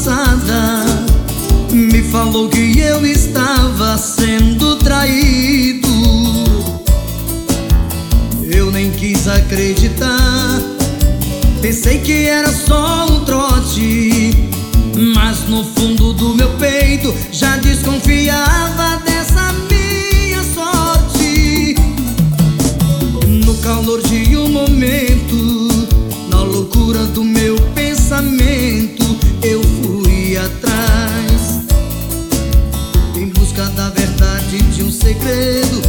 passada me falou que eu estava sendo traído. Eu nem quis acreditar, pensei que era só um trote, mas no fundo do meu peito já desconfiava dessa minha sorte. No calor de um momento, na loucura do meu pensamento cada verdade de um segredo.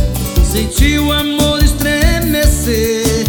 Senti o amor estremecer.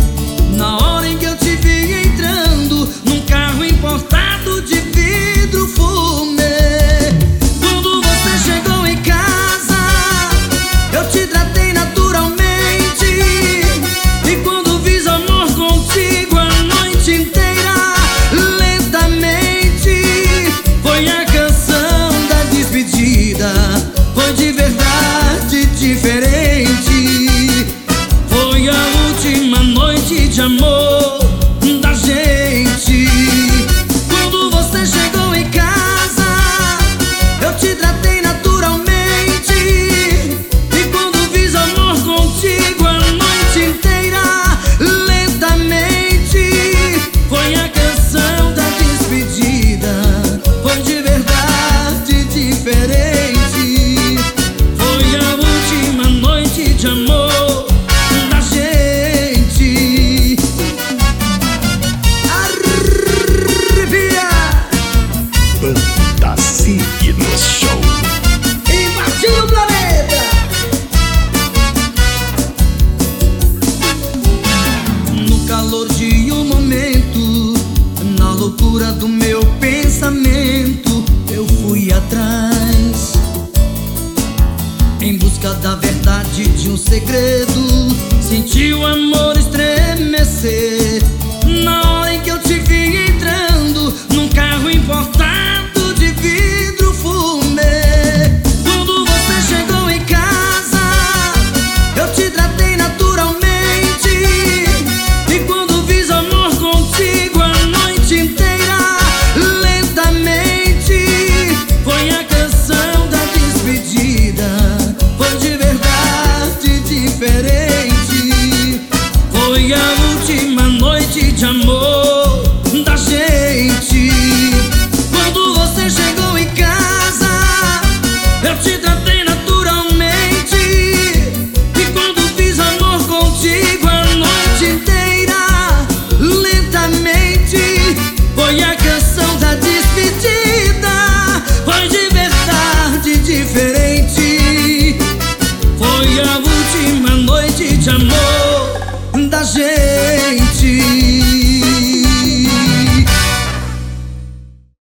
do meu pensamento.